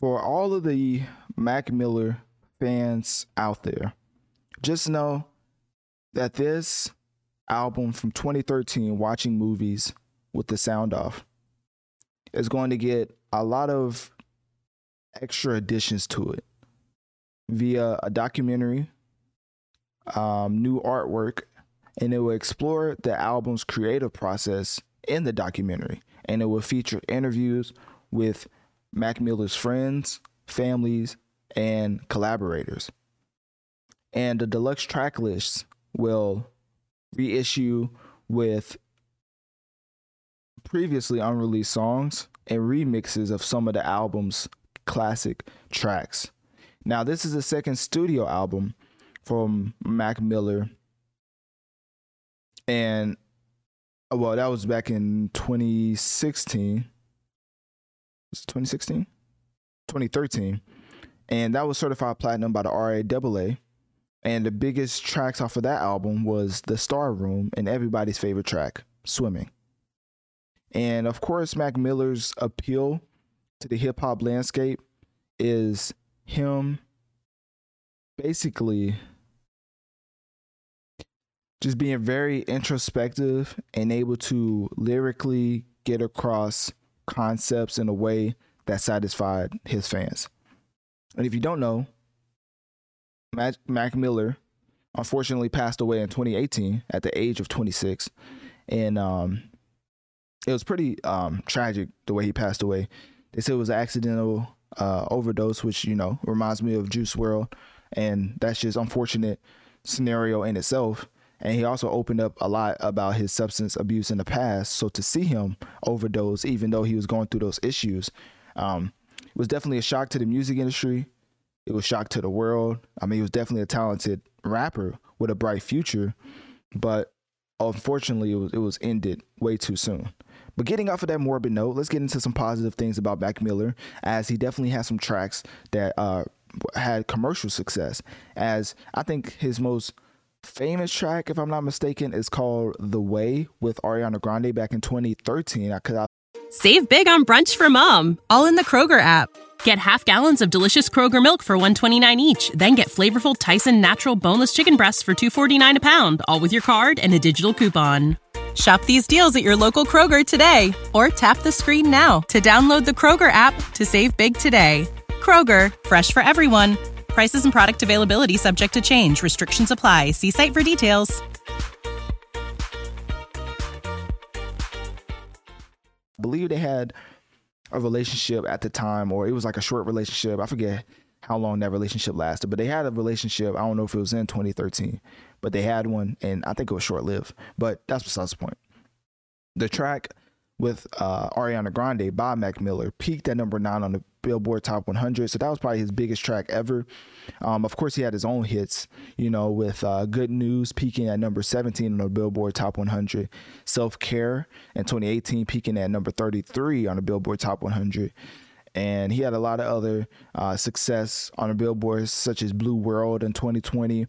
For all of the Mac Miller fans out there, just know that this album from 2013, Watching Movies with the Sound Off, is going to get a lot of extra additions to it via a documentary, um, new artwork, and it will explore the album's creative process in the documentary. And it will feature interviews with Mac Miller's friends, families, and collaborators. And the deluxe track list will reissue with previously unreleased songs and remixes of some of the album's classic tracks. Now, this is the second studio album from Mac Miller. And well, that was back in 2016. Was 2016? 2013. And that was certified platinum by the RIAA. And the biggest tracks off of that album was The Star Room and everybody's favorite track, Swimming. And of course, Mac Miller's appeal to the hip hop landscape is him basically just being very introspective and able to lyrically get across concepts in a way that satisfied his fans. And if you don't know, Mac, Miller unfortunately passed away in 2018 at the age of 26. And um, it was pretty um, tragic the way he passed away. They said it was an accidental uh, overdose, which you know reminds me of Juice WRLD. and that's just unfortunate scenario in itself. And he also opened up a lot about his substance abuse in the past. So to see him overdose, even though he was going through those issues, um, was definitely a shock to the music industry. It was shock to the world. I mean, he was definitely a talented rapper with a bright future, but unfortunately, it was it was ended way too soon. But getting off of that morbid note, let's get into some positive things about Mac Miller, as he definitely has some tracks that uh, had commercial success. As I think his most famous track, if I'm not mistaken, is called "The Way" with Ariana Grande back in 2013. Cause I- Save big on brunch for mom, all in the Kroger app. Get half gallons of delicious Kroger milk for 129 each, then get flavorful Tyson natural boneless chicken breasts for 249 a pound, all with your card and a digital coupon. Shop these deals at your local Kroger today or tap the screen now to download the Kroger app to save big today. Kroger, fresh for everyone. Prices and product availability subject to change. Restrictions apply. See site for details. I believe they had a relationship at the time, or it was like a short relationship. I forget how long that relationship lasted, but they had a relationship. I don't know if it was in 2013, but they had one, and I think it was short lived. But that's besides the point. The track with uh, Ariana Grande by Mac Miller peaked at number nine on the Billboard Top 100. So that was probably his biggest track ever. Um, of course, he had his own hits, you know, with uh, Good News peaking at number 17 on the Billboard Top 100, Self Care in 2018 peaking at number 33 on the Billboard Top 100. And he had a lot of other uh, success on the billboards, such as Blue World in 2020,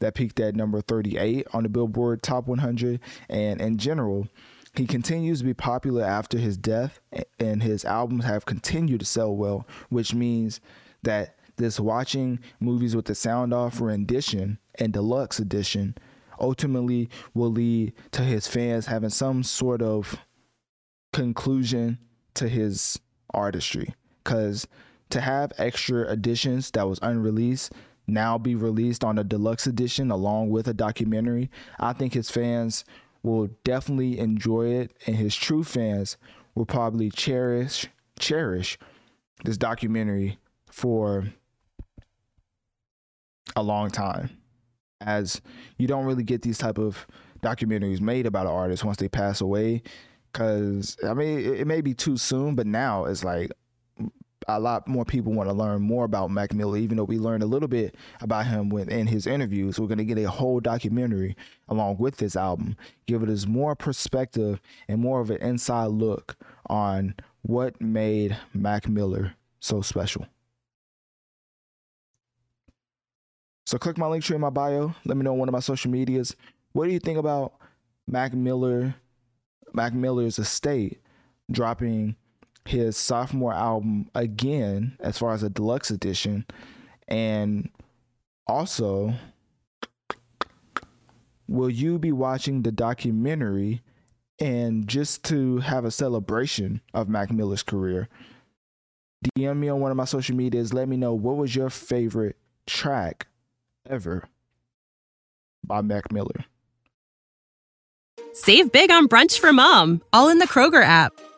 that peaked at number 38 on the Billboard Top 100. And in general, he continues to be popular after his death, and his albums have continued to sell well, which means that this watching movies with the sound off rendition and deluxe edition ultimately will lead to his fans having some sort of conclusion to his artistry. Because to have extra editions that was unreleased now be released on a deluxe edition along with a documentary, I think his fans will definitely enjoy it, and his true fans will probably cherish cherish this documentary for a long time. As you don't really get these type of documentaries made about an artist once they pass away, because I mean it, it may be too soon, but now it's like a lot more people want to learn more about Mac Miller, even though we learned a little bit about him in his interviews. We're going to get a whole documentary along with this album, give it us more perspective and more of an inside look on what made Mac Miller so special. So click my Linktree in my bio. Let me know on one of my social medias. What do you think about Mac Miller, Mac Miller's estate dropping his sophomore album again as far as a deluxe edition and also will you be watching the documentary and just to have a celebration of Mac Miller's career DM me on one of my social medias let me know what was your favorite track ever by Mac Miller. Save big on brunch for mom all in the Kroger app